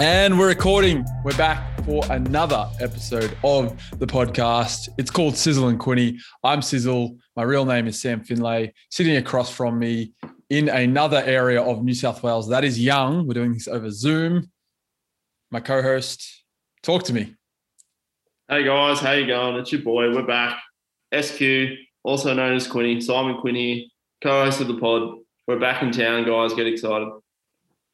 And we're recording. We're back for another episode of the podcast. It's called Sizzle and Quinny. I'm Sizzle. My real name is Sam Finlay. Sitting across from me in another area of New South Wales that is young. We're doing this over Zoom. My co-host, talk to me. Hey guys, how you going? It's your boy. We're back. SQ, also known as Quinny, Simon Quinny, co-host of the pod. We're back in town, guys. Get excited.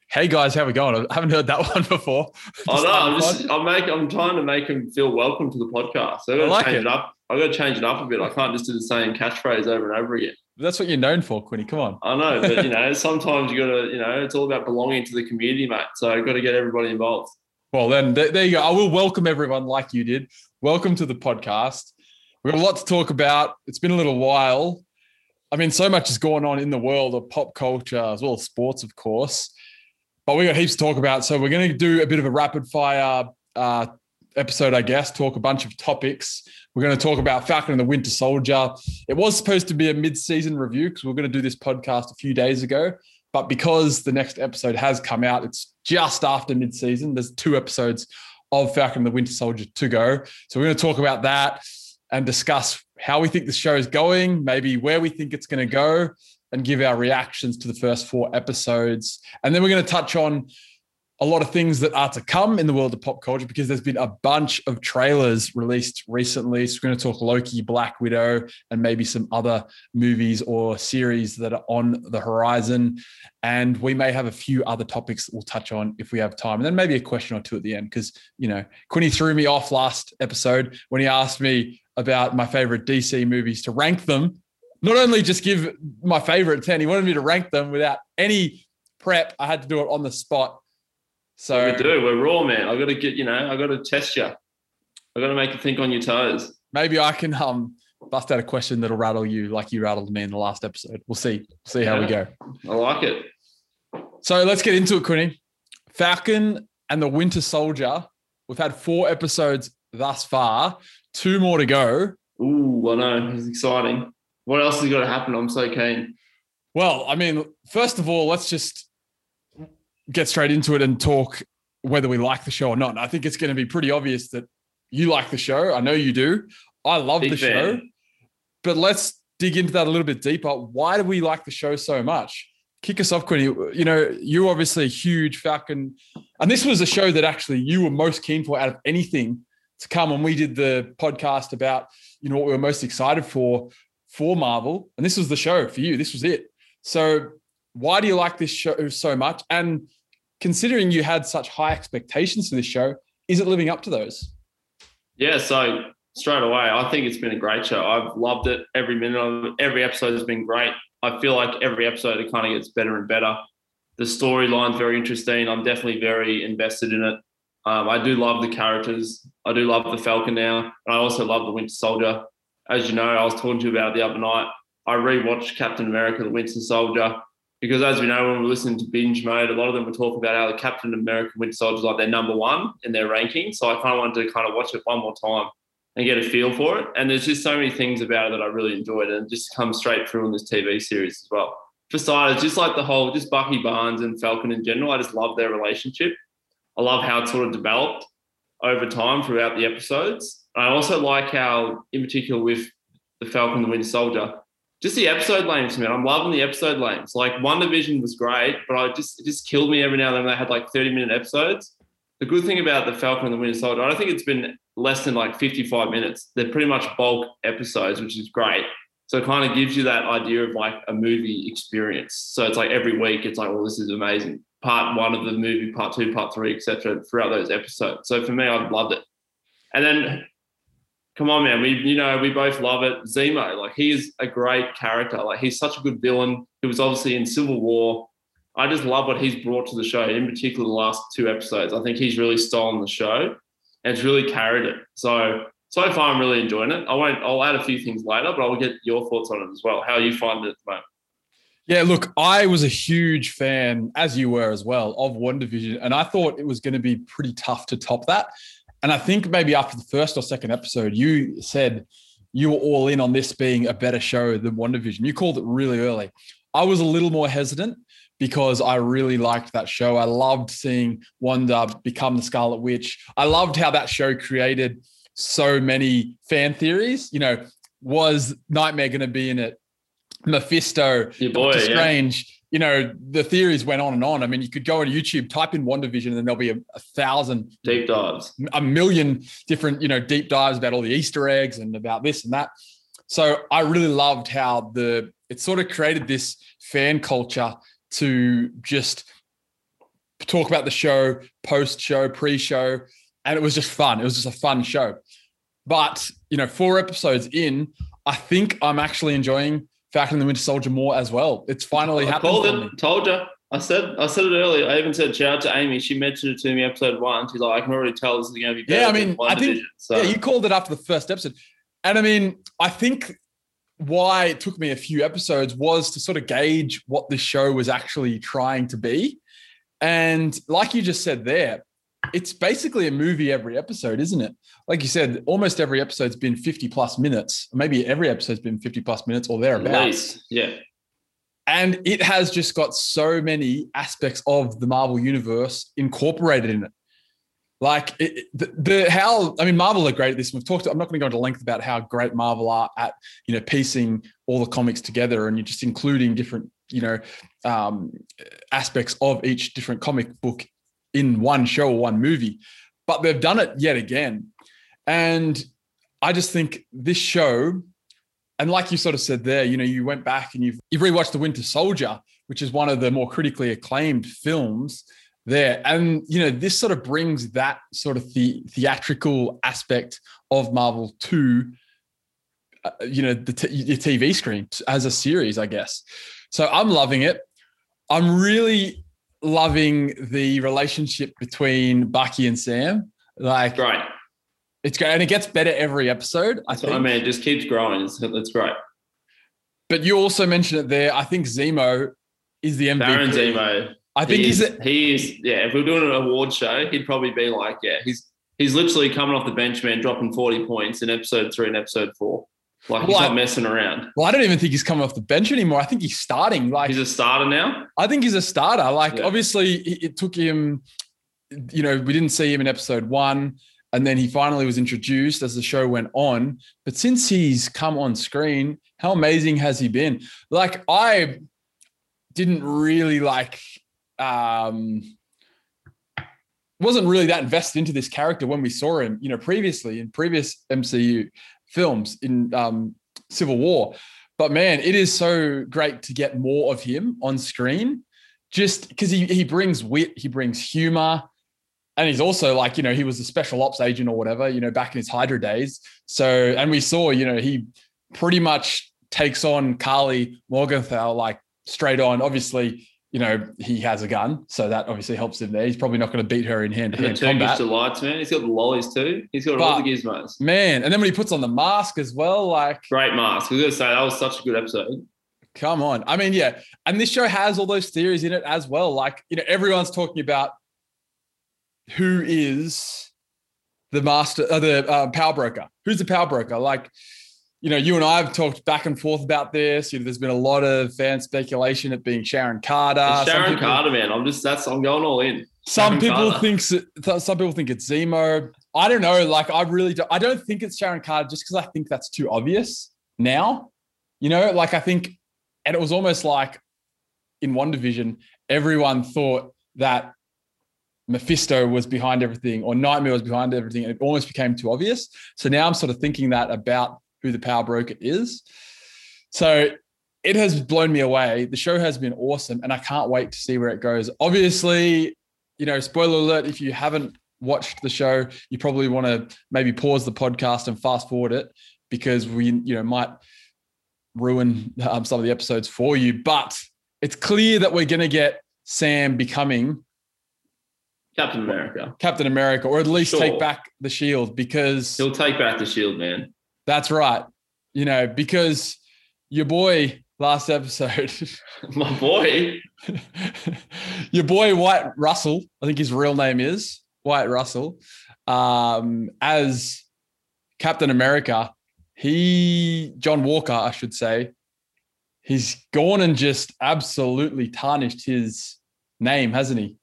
Hey guys, how we going? I haven't heard that one before. I know. I'm just, I'm making, I'm trying to make them feel welcome to the podcast. So I got to like change it. it up. I got to change it up a bit. I can't just do the same catchphrase over and over again. That's what you're known for, Quinny. Come on. I know, but you know, sometimes you got to, you know, it's all about belonging to the community, mate. So I've got to get everybody involved. Well, then there, there you go. I will welcome everyone like you did. Welcome to the podcast. We've got a lot to talk about. It's been a little while. I mean, so much is going on in the world of pop culture as well as sports, of course. But we got heaps to talk about. So we're going to do a bit of a rapid fire uh, episode, I guess, talk a bunch of topics. We're going to talk about Falcon and the Winter Soldier. It was supposed to be a mid-season review because we are going to do this podcast a few days ago. But because the next episode has come out, it's just after mid-season. There's two episodes of Falcon and the Winter Soldier to go. So we're going to talk about that and discuss how we think the show is going, maybe where we think it's going to go, and give our reactions to the first four episodes. And then we're going to touch on a lot of things that are to come in the world of pop culture because there's been a bunch of trailers released recently. So we're going to talk Loki, Black Widow, and maybe some other movies or series that are on the horizon. And we may have a few other topics that we'll touch on if we have time. And then maybe a question or two at the end because, you know, Quinny threw me off last episode when he asked me about my favorite DC movies to rank them not only just give my favorite 10, he wanted me to rank them without any prep. I had to do it on the spot. So we do. We're raw, man. I've got to get, you know, I've got to test you. I've got to make you think on your toes. Maybe I can um bust out a question that'll rattle you like you rattled me in the last episode. We'll see. see yeah, how we go. I like it. So let's get into it, Quinny. Falcon and the Winter Soldier. We've had four episodes thus far. Two more to go. Ooh, I know. It's exciting. What else is going to happen? I'm so keen. Well, I mean, first of all, let's just get straight into it and talk whether we like the show or not. I think it's going to be pretty obvious that you like the show. I know you do. I love Big the fan. show. But let's dig into that a little bit deeper. Why do we like the show so much? Kick us off, Quinny. You know, you're obviously a huge Falcon. And this was a show that actually you were most keen for out of anything to come. And we did the podcast about, you know, what we were most excited for for Marvel, and this was the show for you. This was it. So, why do you like this show so much? And considering you had such high expectations for this show, is it living up to those? Yeah. So straight away, I think it's been a great show. I've loved it every minute of it. Every episode has been great. I feel like every episode it kind of gets better and better. The storyline's very interesting. I'm definitely very invested in it. Um, I do love the characters. I do love the Falcon now, and I also love the Winter Soldier as you know, I was talking to you about the other night. I rewatched Captain America: The Winter Soldier because, as we know, when we're listening to binge mode, a lot of them were talking about how the Captain America: Winter Soldier is like their number one in their ranking. So I kind of wanted to kind of watch it one more time and get a feel for it. And there's just so many things about it that I really enjoyed, and just comes straight through in this TV series as well. For starters, just like the whole, just Bucky Barnes and Falcon in general, I just love their relationship. I love how it sort of developed over time throughout the episodes. I also like how, in particular, with the Falcon, and the Winter Soldier, just the episode lengths, man. I'm loving the episode lengths. Like WandaVision was great, but I just it just killed me every now and then. They had like 30 minute episodes. The good thing about the Falcon and the Winter Soldier, I don't think it's been less than like 55 minutes. They're pretty much bulk episodes, which is great. So it kind of gives you that idea of like a movie experience. So it's like every week, it's like, well, this is amazing. Part one of the movie, part two, part three, etc. throughout those episodes. So for me, I've loved it. And then come on, man. We, you know, we both love it. Zemo, like he is a great character. Like he's such a good villain. He was obviously in Civil War. I just love what he's brought to the show, in particular the last two episodes. I think he's really stolen the show and it's really carried it. So so far, I'm really enjoying it. I won't. I'll add a few things later, but I'll get your thoughts on it as well. How you find it at the moment? Yeah, look, I was a huge fan, as you were as well, of WandaVision, and I thought it was going to be pretty tough to top that. And I think maybe after the first or second episode, you said you were all in on this being a better show than WandaVision. You called it really early. I was a little more hesitant, because I really liked that show. I loved seeing Wanda become the Scarlet Witch. I loved how that show created so many fan theories. You know, was Nightmare going to be in it? Mephisto, Your boy, Doctor. Strange. You know, the theories went on and on. I mean, you could go on YouTube, type in WandaVision, and then there'll be a, a thousand, Deep dives. a million different, you know, deep dives about all the Easter eggs and about this and that. So I really loved how the it sort of created this fan culture to just talk about the show, post show, pre show, and it was just fun. It was just a fun show. But you know, four episodes in, I think I'm actually enjoying Falcon and the Winter Soldier more as well. It's finally I happened. called it. Told you. I said. I said it earlier. I even said shout out to Amy. She mentioned it to me episode one. She's like, I can already tell this is going to be better. Yeah, I mean, I think- so. Yeah, you called it after the first episode. And I mean, I think why it took me a few episodes was to sort of gauge what the show was actually trying to be. And like you just said there, it's basically a movie every episode, isn't it? Like you said, almost every episode's been 50 plus minutes. Maybe every episode's been 50 plus minutes or thereabouts. least, yeah. And it has just got so many aspects of the Marvel universe incorporated in it. Like it- the, the how I mean, Marvel are great at this. We've talked. I'm not going to go into length about how great Marvel are at you know piecing all the comics together, and you're just including different you know um, aspects of each different comic book in one show or one movie. But they've done it yet again, and I just think this show and like you sort of said there, you know, you went back and you've you've rewatched The Winter Soldier, which is one of the more critically acclaimed films there. And you know, this sort of brings that sort of the theatrical aspect of Marvel to uh, you know the, t- the TV screen as a series, I guess. So I'm loving it. I'm really loving the relationship between Bucky and Sam. Like Great. It's great, and it gets better every episode. I think. I mean, it just keeps growing. It's, it's great. But you also mentioned it there. I think Zemo is the MVP. Baron Zemo. I think he he's a, he is. Yeah, if we we're doing an award show, he'd probably be like, yeah, he's he's literally coming off the bench, man, dropping forty points in episode three and episode four. Like he's Well, I- not messing around. well. I don't even think he's coming off the bench anymore. I think he's starting. Like He's a starter now. I think he's a starter. Like Yeah. obviously it took him. You know, we didn't see him in episode one, and then he finally was introduced as the show went on. But since he's come on screen, how amazing has he been? Like I didn't really like. um wasn't really that invested into this character when we saw him, you know, previously in previous MCU films in um, Civil War. But man, it is so great to get more of him on screen, just because he he brings wit, he brings humor, and he's also like you know he was a special ops agent or whatever, you know, back in his Hydra days. So and we saw you know he pretty much takes on Karli Morgenthau like straight on. Obviously, you know he has a gun, so that obviously helps him there. He's probably not going to beat her in hand to hand combat. delights, man. He's got the lollies too. He's got all the gizmos. Man, and then when he puts on the mask as well, like Great mask. I was gonna say that was such a good episode. Come on. I mean, yeah. And this show has all those theories in it as well. Like, you know, everyone's talking about who is the master, uh, the uh, power broker. Who's the power broker? Like, you know, you and I have talked back and forth about this. You know, there's been a lot of fan speculation it being Sharon Carter. It's Sharon people- Carter, man. I'm just that's I'm going all in. Some Sharon people Carter. think th- some people think it's Zemo. I don't know. Like, I really don't. I don't think it's Sharon Carter just because I think that's too obvious now. You know, like I think, and it was almost like in WandaVision, everyone thought that Mephisto was behind everything or Nightmare was behind everything, and it almost became too obvious. So now I'm sort of thinking that about who the power broker is. So it has blown me away. The show has been awesome, and I can't wait to see where it goes. Obviously, you know, spoiler alert, if you haven't watched the show, you probably want to maybe pause the podcast and fast forward it because we, you know, might ruin um, some of the episodes for you. But it's clear that we're going to get Sam becoming Captain America. Captain America, or at least Sure. take back the shield because He'll take back the shield, man. that's right. You know, because your boy last episode, My boy. your boy Wyatt Russell, I think his real name is Wyatt Russell, um, as Captain America, he, John Walker, I should say, he's gone and just absolutely tarnished his name, hasn't he?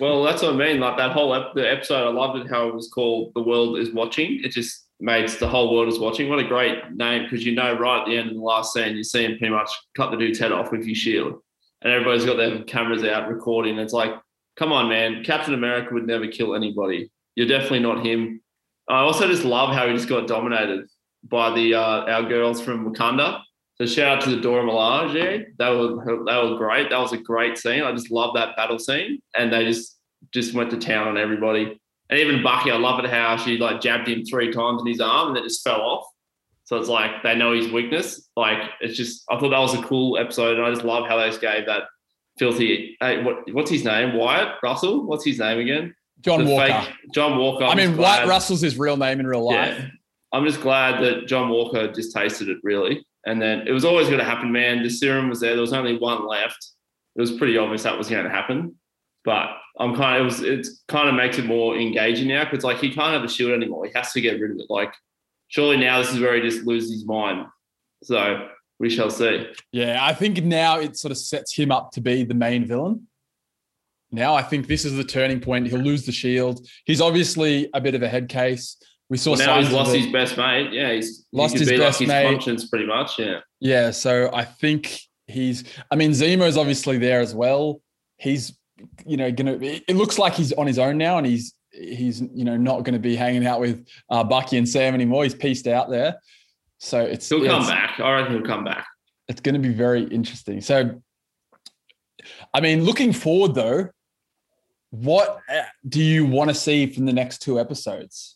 Well, that's what I mean. Like that whole ep- the episode, I loved it how it was called "The World Is Watching." It just made the whole world is watching. What a great name because you know right at the end of the last scene, you see him pretty much cut the dude's head off with your shield, and everybody's got their cameras out recording. It's like, come on, man, Captain America would never kill anybody. You're definitely not him. I also just love how he just got dominated by the uh, our girls from Wakanda. So shout out to the Dora Milaje. That was that was great. That was a great scene. I just love that battle scene, and they just just went to town on everybody. And even Bucky, I love it how she like jabbed him three times in his arm and then just fell off. So it's like they know his weakness. Like it's just I thought that was a cool episode, and I just love how they just gave that filthy. Hey, what what's his name? Wyatt Russell. What's his name again? John The Walker. fake- John Walker. I I'm mean, just White glad- Russell's his real name in real life. Yeah. I'm just glad that John Walker just tasted it really. And then it was always going to happen, man. The serum was there. There was only one left. It was pretty obvious that was going to happen. But I'm kind of, it was, it's kind of makes it more engaging now because like he can't have a shield anymore. He has to get rid of it. Like, surely now this is where he just loses his mind. So we shall see. Yeah, I think now it sort of sets him up to be the main villain. Now I think this is the turning point. He'll lose the shield. He's obviously a bit of a head case. We saw Well, now he's lost his best mate. Yeah, he's he Lost could his be best like his mate. conscience pretty much. Yeah. Yeah, so I think he's. I mean, Zemo's obviously there as well. He's, you know, gonna. It looks like he's on his own now, and he's he's you know not going to be hanging out with uh, Bucky and Sam anymore. He's pieced out there. So it's He'll come it's- back. I reckon he'll come back. it's going to be very interesting. So, I mean, looking forward though, what uh, do you want to see from the next two episodes?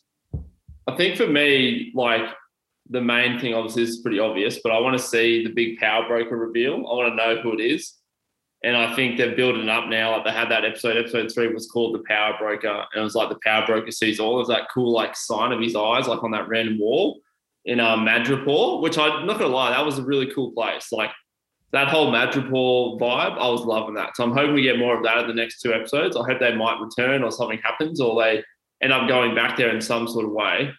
I think for me, like the main thing, obviously, is pretty obvious, but I want to see the big power broker reveal. I want to know who it is. And I think they're building up now. Like they had that episode, episode three was called The Power Broker. And it was like the power broker sees all. of that cool, like, sign of his eyes, like on that random wall in um, Madripoor, which I'm not going to lie, that was a really cool place. Like that whole Madripoor vibe, I was loving that. So I'm hoping we get more of that in the next two episodes. I hope they might return or something happens or they end up going back there in some sort of way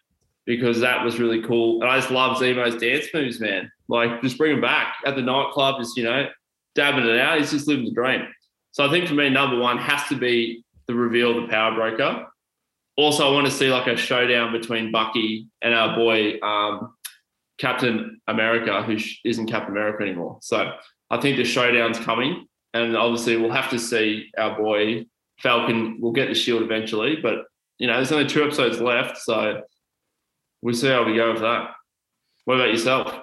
because that was really cool. And I just love Zemo's dance moves, man. Like just bring him back at the nightclub, just you know, dabbing it out. He's just living the dream. So I think for me, number one has to be the reveal of the power broker. Also, I want to see like a showdown between Bucky and our boy um, Captain America, who isn't Captain America anymore. So I think the showdown's coming, and obviously we'll have to see our boy Falcon. We'll get the shield eventually, but you know, there's only two episodes left, so we'll see how we go with that. What about yourself?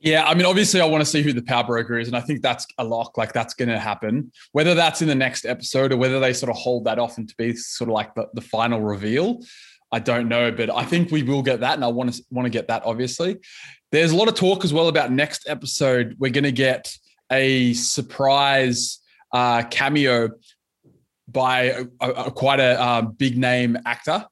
Yeah, I mean, obviously, I want to see who the power broker is, and I think that's a lock. Like that's going to happen. Whether that's in the next episode or whether they sort of hold that off and to be sort of like the, the final reveal, I don't know. But I think we will get that, and I want to want to get that. Obviously, there's a lot of talk as well about next episode. We're going to get a surprise uh, cameo by a, a, quite a um, big name actor.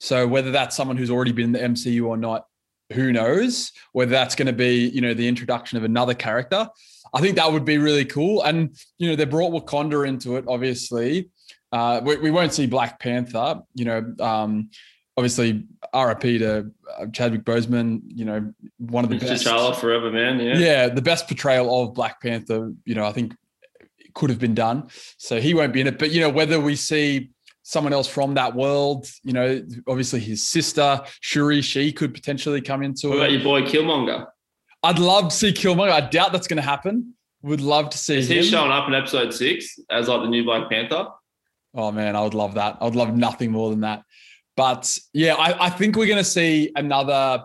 So whether that's someone who's already been in the MCU or not, who knows? Whether that's going to be, you know, the introduction of another character. I think that would be really cool. And you know, they brought Wakanda into it. Obviously, uh, we, we won't see Black Panther. You know, um, obviously, RIP to uh, Chadwick Boseman. You know, one of the best. T'Challa forever, man. Yeah. Yeah, the best portrayal of Black Panther, you know, I think could have been done. So he won't be in it. But, you know, whether we see someone else from that world, you know, obviously his sister, Shuri, she could potentially come into it. What about your boy Killmonger? I'd love to see Killmonger. I doubt that's going to happen. Would love to see Is he showing up in episode six as like the new Black Panther? Oh man, I would love that. I would love nothing more than that. But yeah, I, I think we're going to see another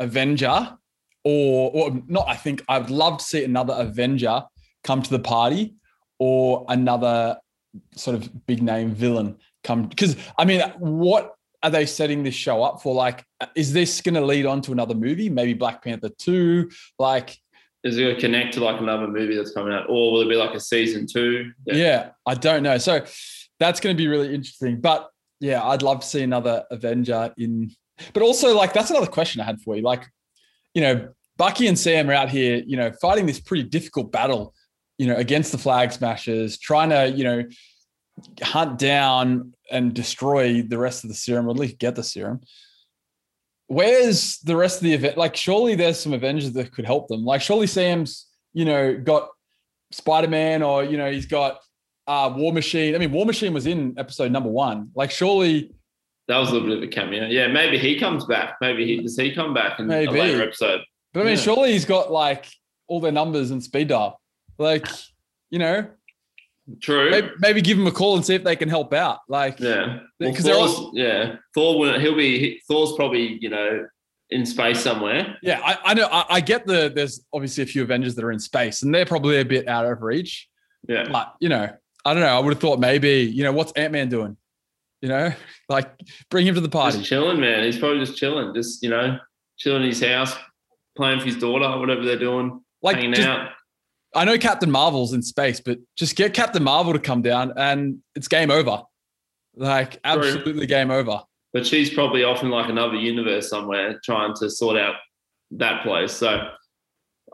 Avenger, or or not. I think I'd love to see another Avenger come to the party, or another sort of big name villain come. Because I mean, what are they setting this show up for? Like, uh, is this going to lead on to another movie? Maybe Black Panther two? Like, Is it going to connect to like another movie that's coming out, or will it be like a season two? Yeah. I don't know. So that's going to be really interesting. But yeah, I'd love to see another Avenger in. But also, like, that's another question I had for you. Like, you know, Bucky and Sam are out here, you know, fighting this pretty difficult battle, you know, against the Flag Smashers, trying to, you know, hunt down and destroy the rest of the serum, or at least get the serum. Where's the rest of the event? Like, surely there's some Avengers that could help them. Like, surely Sam's, you know, got Spider Man or you know he's got uh, War Machine. I mean, War Machine was in episode number one. Like, surely that was a little bit of a cameo. Yeah, maybe he comes back. Maybe he does he come back in maybe. a later episode. But I mean, yeah. surely he's got like all their numbers and speed dial. Like, you know, True. Maybe, maybe, give him a call and see if they can help out. Like, yeah, because well, they're all, yeah. Thor he'll be Thor's probably you know in space somewhere. Yeah, I, I know. I, I, get the there's obviously a few Avengers that are in space and they're probably a bit out of reach. Yeah, but you know, I don't know. I would have thought maybe you know what's Ant Man doing? You know, like bring him to the party. Just chilling, man. He's probably just chilling, just you know, chilling in his house, playing for his daughter, whatever they're doing, like hanging just, out I know Captain Marvel's in space, but just get Captain Marvel to come down and it's game over. Like absolutely True. game over. But she's probably off in like another universe somewhere trying to sort out that place. So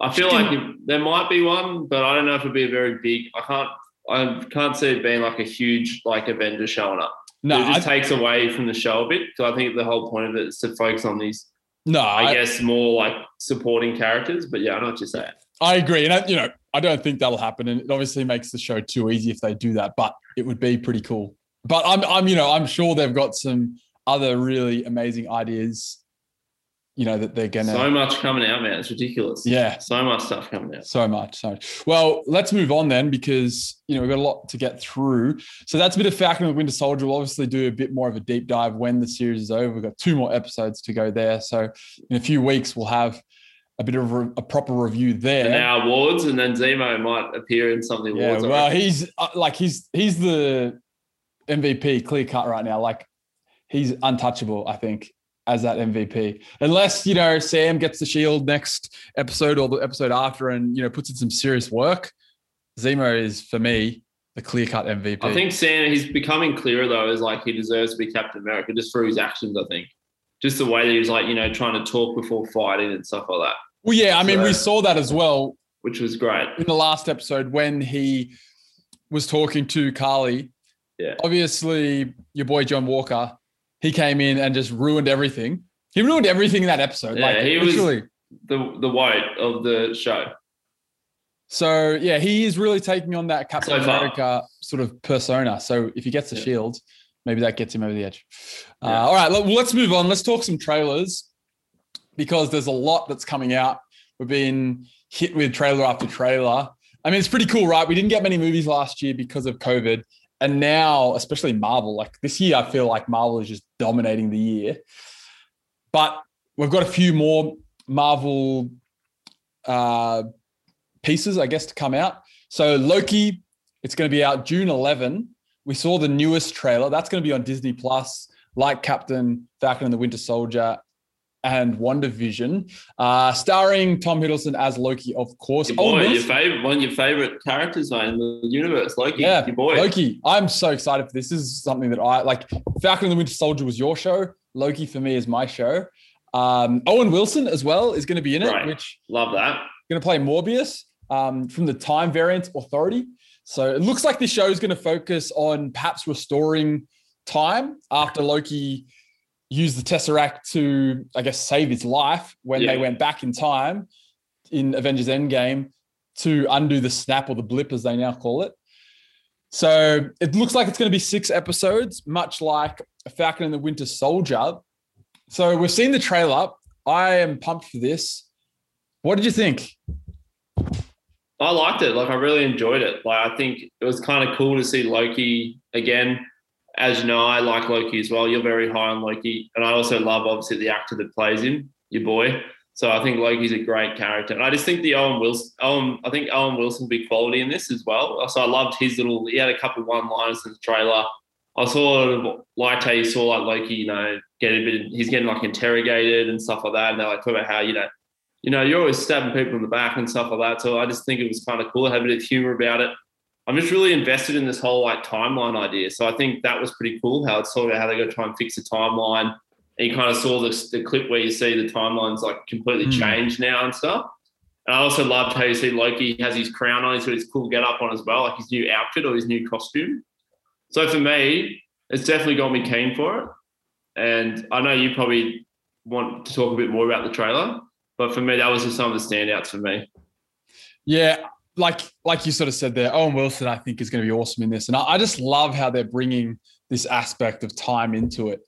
I feel like there might be one, but I don't know if it'd be a very big. I can't. I can't see it being like a huge like Avenger showing up. No, it just I, takes away from the show a bit. So I think the whole point of it is to focus on these. No, I, I guess more like supporting characters. But yeah, I know what you're saying. I agree, and I, you know, I don't think that'll happen, and it obviously makes the show too easy if they do that. But it would be pretty cool. But I'm, I'm, you know, I'm sure they've got some other really amazing ideas. You know that they're gonna so much coming out, man. It's ridiculous. Yeah, so much stuff coming out. So much, so much. Well, let's move on then because you know we've got a lot to get through. So that's a bit of Falcon and the Winter Soldier. We'll obviously do a bit more of a deep dive when the series is over. We've got two more episodes to go there. So in a few weeks we'll have a bit of a, a proper review there. And our awards, and then Zemo might appear in some of the awards. Yeah, well, he's uh, like he's he's the MVP clear cut right now. Like he's untouchable, I think, as that MVP. Unless you know Sam gets the shield next episode or the episode after, and you know puts in some serious work. Zemo is for me the clear cut MVP. I think Sam he's becoming clearer though, is like he deserves to be Captain America just for his actions. I think just the way that he was like, you know, trying to talk before fighting and stuff like that. Well, yeah, I mean, so, we saw that as well, which was great in the last episode when he was talking to Karli. Yeah, obviously, your boy John Walker, he came in and just ruined everything. He ruined everything in that episode. Yeah, like, he literally. was the the white of the show. So yeah, he is really taking on that Captain so America sort of persona. So if he gets the yeah. shield, maybe that gets him over the edge. Uh, yeah. Uh, all right, let's move on. Let's talk some trailers because there's a lot that's coming out. We've been hit with trailer after trailer. I mean, it's pretty cool, right? We didn't get many movies last year because of COVID. And now, especially Marvel, like this year, I feel like Marvel is just dominating the year. But we've got a few more Marvel uh, pieces, I guess, to come out. So Loki, it's going to be out June 11 we saw the newest trailer. That's going to be on Disney Plus, like Captain Falcon and the Winter Soldier and WandaVision, uh, starring Tom Hiddleston as Loki, of course. Your boy, your favorite, one of your favorite characters in the universe, Loki. Yeah, your boy. Loki. I'm so excited for this. This is something that I like. Falcon and the Winter Soldier was your show. Loki for me is my show. Um, Owen Wilson as well is going to be in it, right. which love that. Going to play Mobius um, from the Time Variance Authority. So it looks like this show is going to focus on perhaps restoring time after Loki used the Tesseract to, I guess, save his life when yeah. they went back in time in Avengers Endgame to undo the snap or the blip, as they now call it. So it looks like it's going to be six episodes, much like Falcon and the Winter Soldier. So we've seen the trailer. I am pumped for this. What did you think? I liked it. Like I really enjoyed it. Like I think it was kind of cool to see Loki again. As you know, I like Loki as well. You're very high on Loki, and I also love obviously the actor that plays him, your boy. So I think Loki's a great character, and I just think the Owen Wilson, Owen, I think Owen Wilson be quality in this as well. So I loved his little. He had a couple of one-liners in the trailer. I saw liked how you saw like Loki, you know, get a bit. He's getting like interrogated and stuff like that, and they're like about how you know you know, you're always stabbing people in the back and stuff like that. So I just think it was kind of cool. to have a bit of humor about it. I'm just really invested in this whole like timeline idea. So I think that was pretty cool how it's sort of how they're going to try and fix the timeline. And you kind of saw the, the clip where you see the timelines like completely mm. changed now and stuff. And I also loved how you see Loki has his crown on, he's got his cool get up on as well, like his new outfit or his new costume. So for me, it's definitely got me keen for it. And I know you probably want to talk a bit more about the trailer. But for me, that was just some of the standouts for me. Yeah, like like you sort of said there, Owen Wilson, I think, is going to be awesome in this, and I, I just love how they're bringing this aspect of time into it.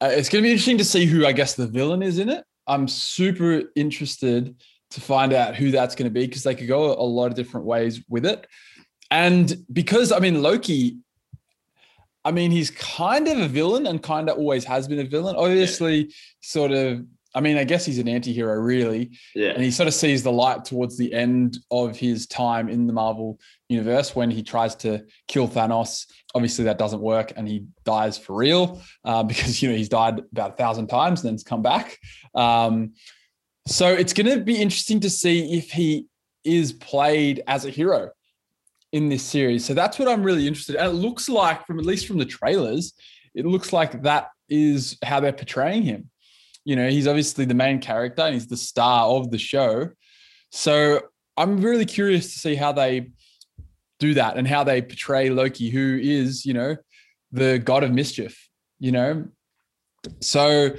Uh, it's going to be interesting to see who I guess the villain is in it. I'm super interested to find out who that's going to be because they could go a lot of different ways with it. And because I mean Loki, I mean he's kind of a villain and kind of always has been a villain. Obviously, yeah. sort of I mean, I guess he's an anti-hero, really. Yeah. And he sort of sees the light towards the end of his time in the Marvel universe when he tries to kill Thanos. Obviously, that doesn't work, and he dies for real uh, because you know he's died about a thousand times and then's come back. Um, so it's going to be interesting to see if he is played as a hero in this series. So that's what I'm really interested. In. And it looks like, from at least from the trailers, it looks like that is how they're portraying him you know, he's obviously the main character and he's the star of the show. So I'm really curious to see how they do that and how they portray Loki, who is, you know, the god of mischief, you know. So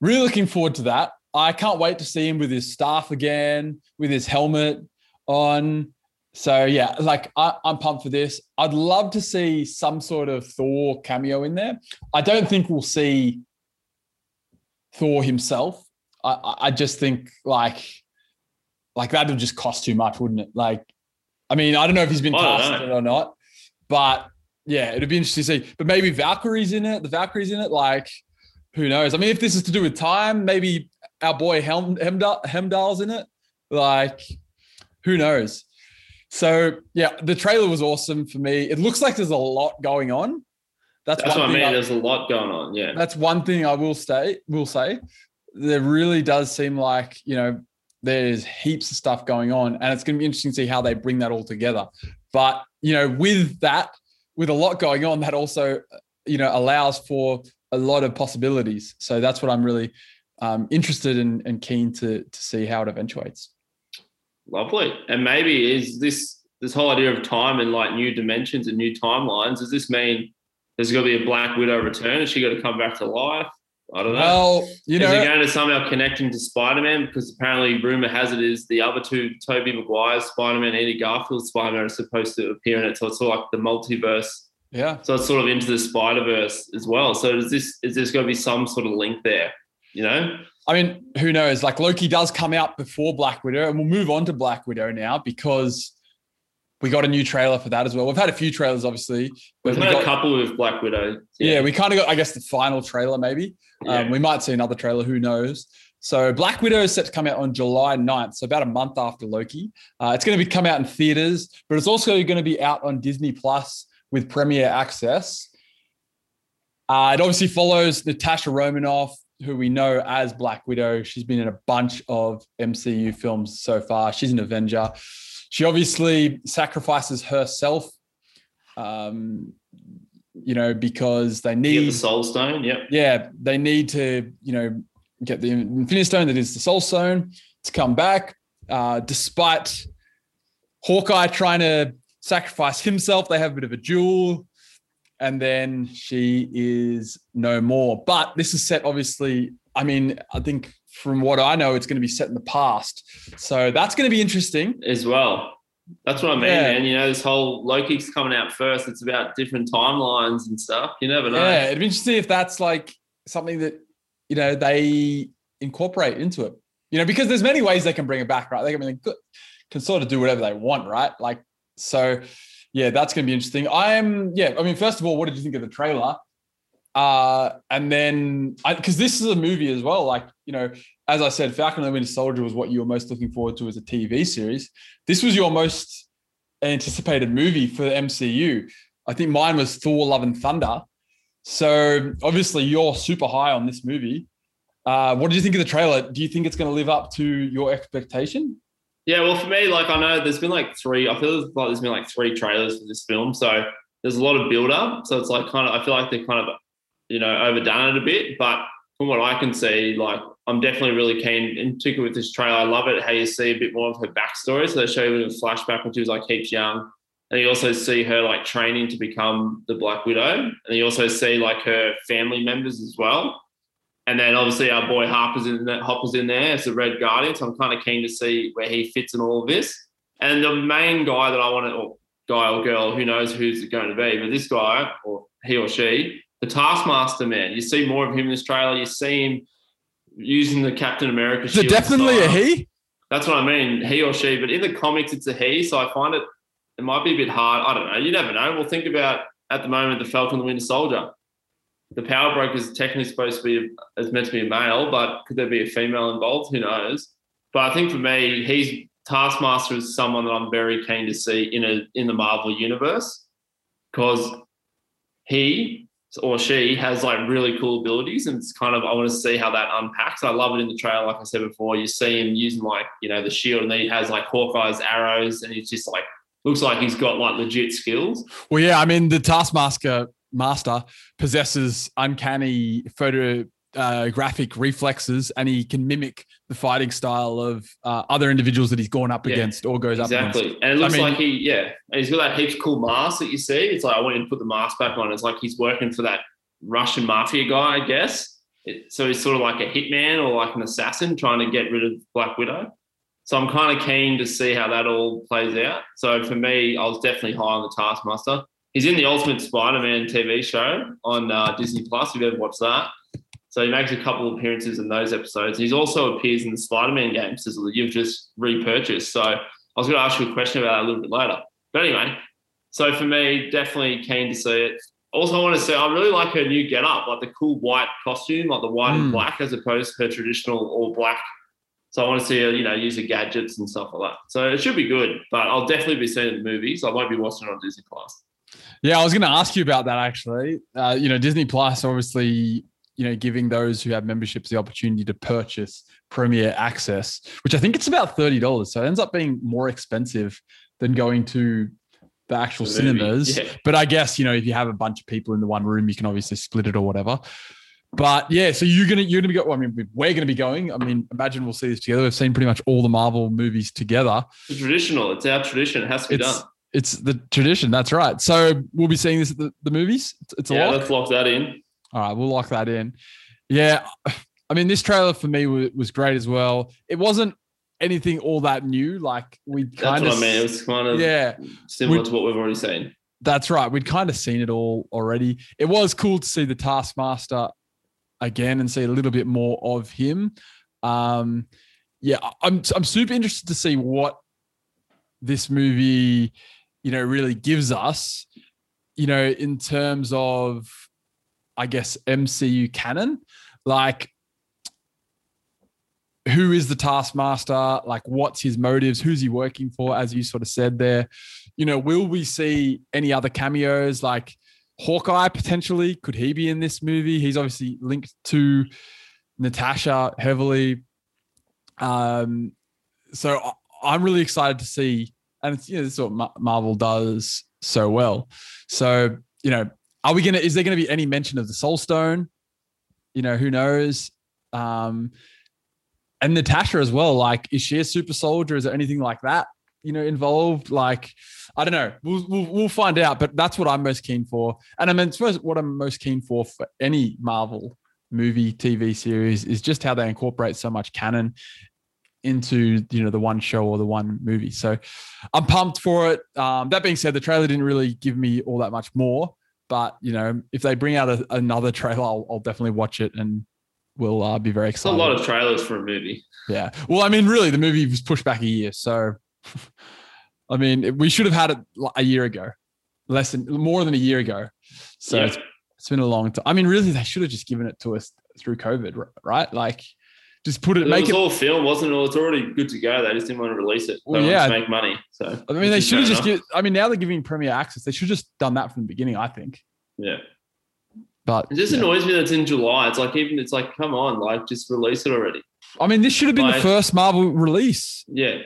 really looking forward to that. I can't wait to see him with his staff again, with his helmet on. So yeah, like I, am pumped for this. I'd love to see some sort of Thor cameo in there. I don't think we'll see Thor himself. I, I just think like like that would just cost too much, wouldn't it? Like, I mean, I don't know if he's been casted or not, but yeah, it'd be interesting to see. But maybe Valkyrie's in it. The Valkyrie's in it. Like, who knows? I mean, if this is to do with time, maybe our boy Helm Heimdall, Heimdall's in it. Like, who knows? So yeah, the trailer was awesome for me. It looks like there's a lot going on. That's, that's what I mean. I, There's a lot going on. Yeah. That's one thing I will say. Will say, there really does seem like you know there's heaps of stuff going on, and it's going to be interesting to see how they bring that all together. But you know, with that, with a lot going on, that also you know allows for a lot of possibilities. So that's what I'm really um, interested in and keen to to see how it eventuates. Lovely, and maybe is this this whole idea of time and like new dimensions and new timelines? Does this mean there's going to be a Black Widow return. Is she going to come back to life? I don't know. Well, you know, is it going to somehow connect him to Spider Man? Because apparently, rumor has it is the other two, Tobey Maguire Spider Man, Eddie Garfield's Spider Man, are supposed to appear in it. So it's sort of like the multiverse. Yeah. So it's sort of into the Spider Verse as well. So is this is this going to be some sort of link there? You know. I mean, who knows? Like Loki does come out before Black Widow, and we'll move on to Black Widow now because we got a new trailer for that as well. We've had a few trailers, obviously. We've had we got, a couple with Black Widow. Yeah, yeah we kind of got, I guess, the final trailer maybe. Yeah. Um, we might see another trailer, who knows? So Black Widow is set to come out on July 9th, so about a month after Loki. Uh, it's going to be come out in theaters, but it's also going to be out on Disney Plus with premiere access. Uh, it obviously follows Natasha Romanoff, who we know as Black Widow. She's been in a bunch of MCU films so far. She's an Avenger. She obviously sacrifices herself, um, you know, because they need the Soul Stone. Yep. Yeah, they need to, you know, get the Infinity Stone that is the Soul Stone to come back, uh, despite Hawkeye trying to sacrifice himself. They have a bit of a duel, and then she is no more. But this is set, obviously. I mean, I think from what I know, it's going to be set in the past. So that's going to be interesting as well. That's what I mean, yeah. man. You know, this whole Loki's coming out first. It's about different timelines and stuff. You never know. Yeah, it'd be interesting if that's like something that you know they incorporate into it. You know, because there's many ways they can bring it back, right? They can, they can sort of do whatever they want, right? Like, so yeah, that's going to be interesting. I'm yeah. I mean, first of all, what did you think of the trailer? Uh, and then, because this is a movie as well, like, you know, as I said, Falcon and the Winter Soldier was what you were most looking forward to as a TV series. This was your most anticipated movie for the MCU. I think mine was Thor Love and Thunder. So obviously, you're super high on this movie. Uh, what did you think of the trailer? Do you think it's going to live up to your expectation? Yeah, well, for me, like I know there's been like three. I feel like there's been like three trailers for this film, so there's a lot of build up. So it's like kind of I feel like they're kind of you know, overdone it a bit. But from what I can see, like I'm definitely really keen, in particular with this trailer. I love it how you see a bit more of her backstory. So they show you a flashback when she was like heaps young. And you also see her like training to become the Black Widow. And you also see like her family members as well. And then obviously our boy Harper's in Hopper's in there as the Red Guardian. So I'm kind of keen to see where he fits in all of this. And the main guy that I want to, or guy or girl, who knows who's it going to be, but this guy or he or she, the Taskmaster man. You see more of him in this trailer. You see him using the Captain America. Is it definitely style. a he? That's what I mean, he or she. But in the comics, it's a he. So I find it it might be a bit hard. I don't know. You never know. We'll think about at the moment the Falcon, the Winter Soldier. The Power Broker is technically supposed to be is meant to be a male, but could there be a female involved? Who knows? But I think for me, he's Taskmaster is someone that I'm very keen to see in a in the Marvel universe because he or she has like really cool abilities and it's kind of I want to see how that unpacks. I love it in the trailer, like I said before. You see him using like, you know, the shield and then he has like Hawkeye's arrows and he's just like looks like he's got like legit skills. Well, yeah, I mean the Taskmaster master possesses uncanny photographic uh, reflexes and he can mimic the fighting style of uh, other individuals that he's gone up yeah, against or goes exactly. up against. Exactly. And it looks I mean, like he, yeah, and he's got that heaps cool mask that you see. It's like, I want you to put the mask back on. It's like he's working for that Russian mafia guy, I guess. It, so he's sort of like a hitman or like an assassin trying to get rid of Black Widow. So I'm kind of keen to see how that all plays out. So for me, I was definitely high on the Taskmaster. He's in the Ultimate Spider-Man TV show on uh, Disney Plus. If you've ever watched that, so he makes a couple of appearances in those episodes. He's also appears in the Spider-Man games that you've just repurchased. So I was going to ask you a question about that a little bit later. But anyway, so for me, definitely keen to see it. Also, I want to say I really like her new get-up, like the cool white costume, like the white mm. and black, as opposed to her traditional all black. So I want to see her, you know, use the gadgets and stuff like that. So it should be good, but I'll definitely be seeing the movies. I won't be watching it on Disney Plus. Yeah, I was going to ask you about that actually. Uh, you know, Disney Plus obviously you know, giving those who have memberships the opportunity to purchase Premier Access, which I think it's about thirty dollars. So it ends up being more expensive than going to the actual the cinemas. Yeah. But I guess you know if you have a bunch of people in the one room, you can obviously split it or whatever. But yeah, so you're gonna you're gonna be going. Well, I mean, we're gonna be going. I mean, imagine we'll see this together. We've seen pretty much all the Marvel movies together. It's traditional. It's our tradition. It has to be it's, done. It's the tradition. That's right. So we'll be seeing this at the, the movies. It's, it's a yeah. lock. Let's lock that in. All right, we'll lock that in. Yeah, I mean, this trailer for me was, was great as well. It wasn't anything all that new. Like we kind of, I mean. It was kind of yeah similar to what we've already seen. That's right. We'd kind of seen it all already. It was cool to see the Taskmaster again and see a little bit more of him. Um, yeah, I'm I'm super interested to see what this movie, you know, really gives us. You know, in terms of I guess, MCU canon. Like, who is the taskmaster? Like, what's his motives? Who's he working for? As you sort of said there, you know, will we see any other cameos like Hawkeye potentially? Could he be in this movie? He's obviously linked to Natasha heavily. Um, so I'm really excited to see, and it's, you know, this is what Marvel does so well. So, you know, are we gonna? Is there gonna be any mention of the Soul Stone? You know, who knows? Um, and Natasha as well. Like, is she a super soldier? Is there anything like that? You know, involved? Like, I don't know. We'll we'll, we'll find out. But that's what I'm most keen for. And I mean, suppose what I'm most keen for for any Marvel movie, TV series is just how they incorporate so much canon into you know the one show or the one movie. So I'm pumped for it. Um, that being said, the trailer didn't really give me all that much more. But you know, if they bring out a, another trailer, I'll, I'll, definitely watch it and we'll uh, be very excited. It's a lot of trailers for a movie. Yeah. Well, I mean, really, the movie was pushed back a year, so I mean, we should have had it a year ago, less than more than a year ago. So it's, it's been a long time. I mean, really, they should have just given it to us through COVID, right? Like, just put it. it make was it all film, wasn't it? It's already good to go. They just didn't want to release it. They well, yeah, make money. So I mean, they should have just. Give, I mean, now they're giving Premier access. They should have just done that from the beginning. I think. Yeah. But it just yeah. annoys me that it's in July. It's like even it's like, come on, like just release it already. I mean, this should have been like, the first Marvel release. Yeah,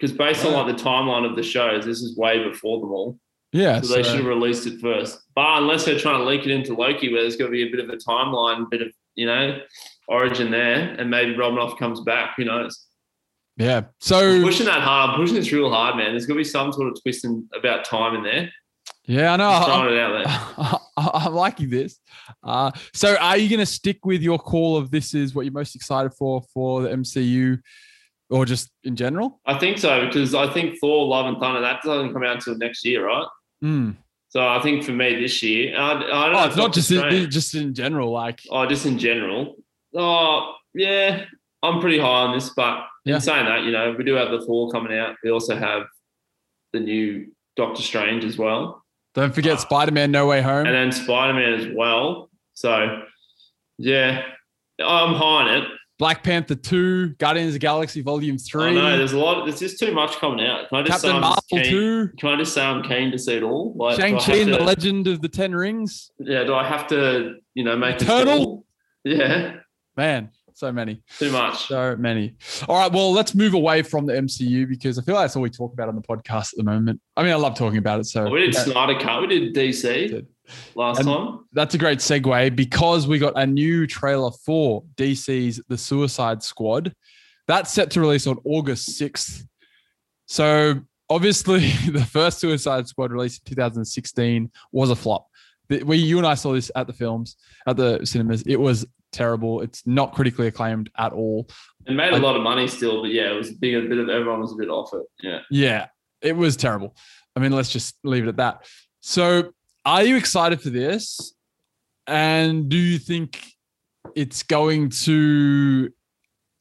because based yeah. on like the timeline of the shows, this is way before them all. Yeah, so, they should have released it first. But unless they're trying to link it into Loki, where there's going to be a bit of a timeline, bit of you know origin there, and maybe Romanoff comes back. Who knows? Yeah. So I'm pushing that hard. I'm pushing this real hard, man. There's going to be some sort of twist in, about time in there. Yeah, I know. I'm, I, am liking this. Uh, so, are you going to stick with your call of this is what you're most excited for for the MCU or just in general? I think so because I think Thor: Love and Thunder that doesn't come out until next year, right? Mm. So I think for me this year, I, I don't know. Oh, it's not just in, just in general. Like, Oh, just in general. Oh, yeah, I'm pretty high on this, but Yeah. in saying that, you know, we do have the four coming out. We also have the new Doctor Strange as well, don't forget ah. Spider Man: No Way Home. and then Spider Man as well. So, yeah, I'm high on it. Black Panther 2, Guardians of the Galaxy Volume 3, I know there's a lot. There's just too much coming out. Can I just Captain say I'm Marvel keen, 2, Can I just say I'm keen to see it all? Like, Shang-Chi and the Legend of the Ten Rings. Yeah, do I have to, you know, make Eternal? Yeah, Man, so many. too much. So many. All right, well, let's move away from the MCU because I feel like that's all we talk about on the podcast at the moment. I mean, I love talking about it. So oh, we did Snyder Cut. We did DC Did. last And- time. that's a great segue because we got a new trailer for DC's The Suicide Squad. That's set to release on August 6th. So obviously, the first Suicide Squad released in 2016 was a flop. We, you and I saw this at the films, at the cinemas. It was terrible. It's not critically acclaimed at all. It made a I- lot of money still, but yeah, it was a big, a bit of everyone was a bit off it. Yeah. Yeah, it was terrible. I mean, let's just leave it at that. So, are you excited for this? And do you think it's going to,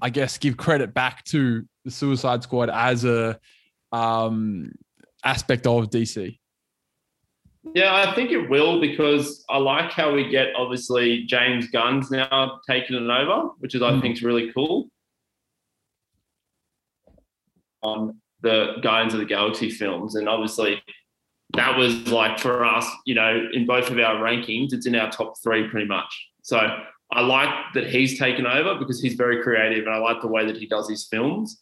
I guess, give credit back to the Suicide Squad as a um, aspect of DC? Yeah, I think it will because I like how we get obviously James Gunn's now taking it over, which is I Mhm. think is really cool. On the Guardians of the Galaxy films, and obviously that was like for us, you know, in both of our rankings, it's in our top three pretty much. So I like that he's taken over because he's very creative, and I like the way that he does his films.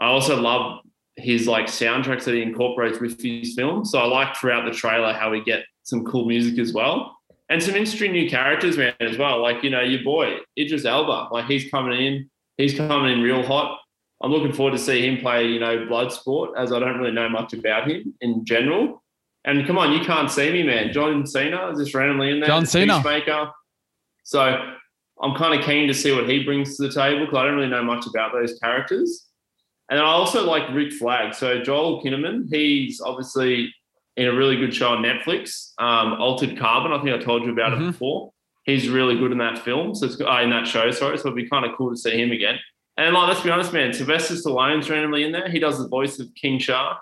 I also love his like soundtracks that he incorporates with his films. So I like throughout the trailer how we get some cool music as well. And some interesting new characters, man, as well. Like, you know, your boy, Idris Elba, like he's coming in, he's coming in real hot. I'm looking forward to see him play, you know, Bloodsport, as I don't really know much about him in general. And come on, you can't see me, man. John Cena is just randomly in there. John Cena. Peacemaker. So I'm kind of keen to see what he brings to the table because I don't really know much about those characters. And I also like Rick Flag. So Joel Kinnaman, he's obviously in a really good show on Netflix, um, Altered Carbon. I think I told you about Mhm. it before. He's really good in that film. So it's uh, in that show, sorry. So it'd be kind of cool to see him again. And like, let's be honest, man, Sylvester Stallone's randomly in there. He does the voice of King Shark.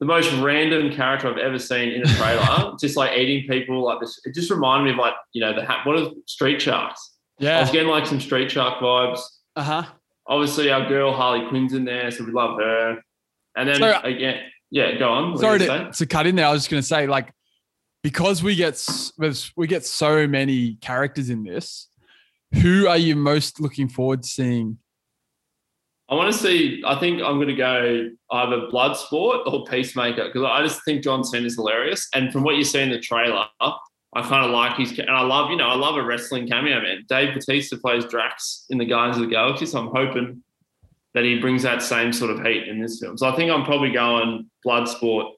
The most random character I've ever seen in a trailer, just like eating people like this. It just reminded me of like, you know, the ha- what are street sharks? Yeah, I was getting like some street shark vibes Uh huh. Obviously our girl Harley Quinn's in there, so we love her. And then So- again, yeah, go on. What Sorry to, gonna cut in there. I was just going to say, like, because we get we get so many characters in this, who are you most looking forward to seeing? I want to see. I think I'm going to go either Bloodsport or Peacemaker because I just think John Cena's hilarious. And from what you see in the trailer, I kind of like his. And I love, you know, I love a wrestling cameo, man. Dave Bautista plays Drax in the Guardians of the Galaxy, so I'm hoping that he brings that same sort of heat in this film. So I think I'm probably going Bloodsport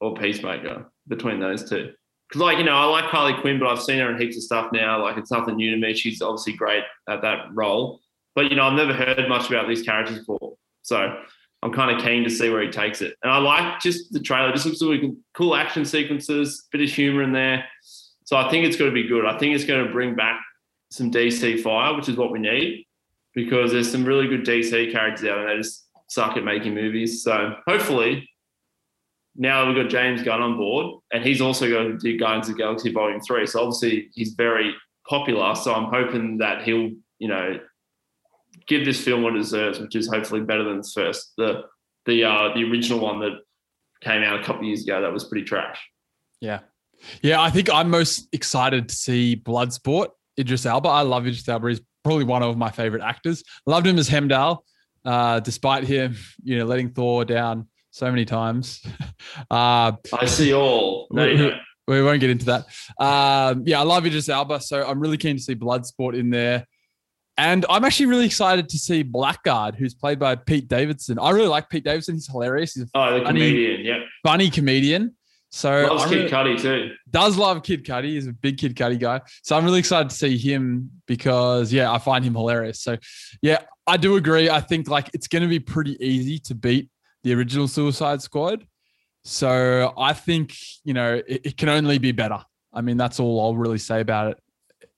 or Peacemaker between those two. Because, like, you know, I like Harley Quinn, but I've seen her in heaps of stuff now. Like, it's nothing new to me. She's obviously great at that role. But, you know, I've never heard much about these characters before. So I'm kind of keen to see where he takes it. And I like just the trailer. Just looks like cool action sequences, bit of humor in there. So I think it's going to be good. I think it's going to bring back some DC fire, which is what we need because there's some really good DC characters out there. They just suck at making movies. So hopefully, now we've got James Gunn on board, and he's also going to do Guardians of the Galaxy Volume 3. So obviously, he's very popular. So I'm hoping that he'll, you know, give this film what it deserves, which is hopefully better than the first, the the uh, the original one that came out a couple years ago. That was pretty trash. Yeah. Yeah, I think I'm most excited to see Bloodsport. Idris Elba. I love Idris Elba. He's probably one of my favorite actors. Loved him as Heimdall, uh, despite him, you know, letting Thor down so many times. uh, I see all. No, don't. we won't get into that. Um, yeah, I love Idris Elba, so I'm really keen to see Bloodsport in there. And I'm actually really excited to see Blackguard, who's played by Pete Davidson. I really like Pete Davidson. He's hilarious. He's a Oh, Funny- comedian. Yeah, funny comedian. So loves I'm Kid really- Cudi too. does love Kid Cudi. He's a big Kid Cudi guy. So I'm really excited to see him because, yeah, I find him hilarious. So, yeah, I do agree. I think like it's going to be pretty easy to beat the original Suicide Squad. So I think you know it, it can only be better. I mean, that's all I'll really say about it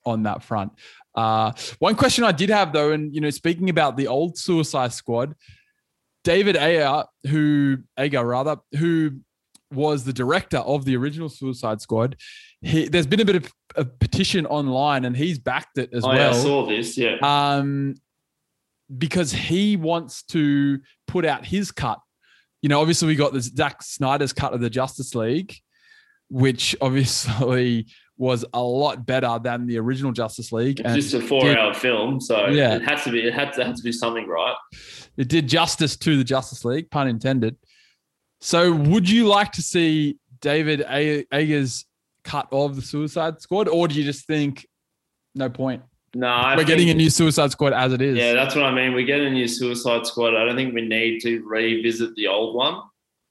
on that front. Uh, one question I did have though, and you know, speaking about the old Suicide Squad, David Ayer, who Ager rather, who was the director of the original Suicide Squad, he, there's been a bit of a petition online, and he's backed it as Oh, well. yeah, I saw this. Yeah. Um, because he wants to put out his cut. You know, obviously we got the Zack Snyder's cut of the Justice League, which obviously was a lot better than the original Justice League, It's and just a four-hour film, so Yeah. it had to be. It had to, had to do something right. it did justice to the Justice League, pun intended. So, would you like to see David A- Ayer's cut of the Suicide Squad, or do you just think no point? No, I We're getting a new Suicide Squad as it is. Yeah, that's what I mean. We get a new Suicide Squad. I don't think we need to revisit the old one,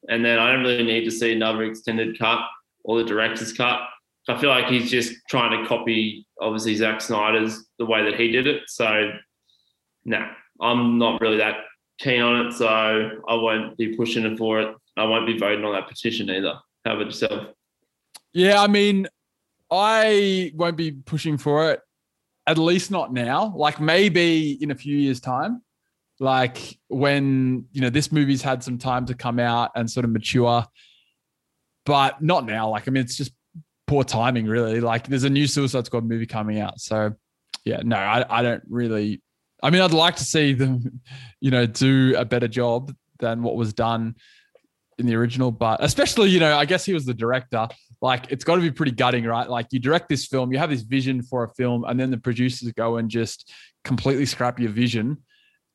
and then I don't really need to see another extended cut or the director's cut. I feel like he's just trying to copy, obviously Zack Snyder's the way that he did it. So, no, I'm not really that keen on it. So I won't be pushing it for it. I won't be voting on that petition either. How about yourself? Yeah, I mean, I won't be pushing for it, at least not now. Like maybe in a few years' time, like when you know this movie's had some time to come out and sort of mature, but not now. Like I mean, it's just poor timing, really. Like there's a new Suicide Squad movie coming out, so yeah, no, I, I don't really. I mean, I'd like to see them, you know, do a better job than what was done in the original, but especially, you know, I guess he was the director like it's got to be pretty gutting, right? Like you direct this film, you have this vision for a film, and then the producers go and just completely scrap your vision,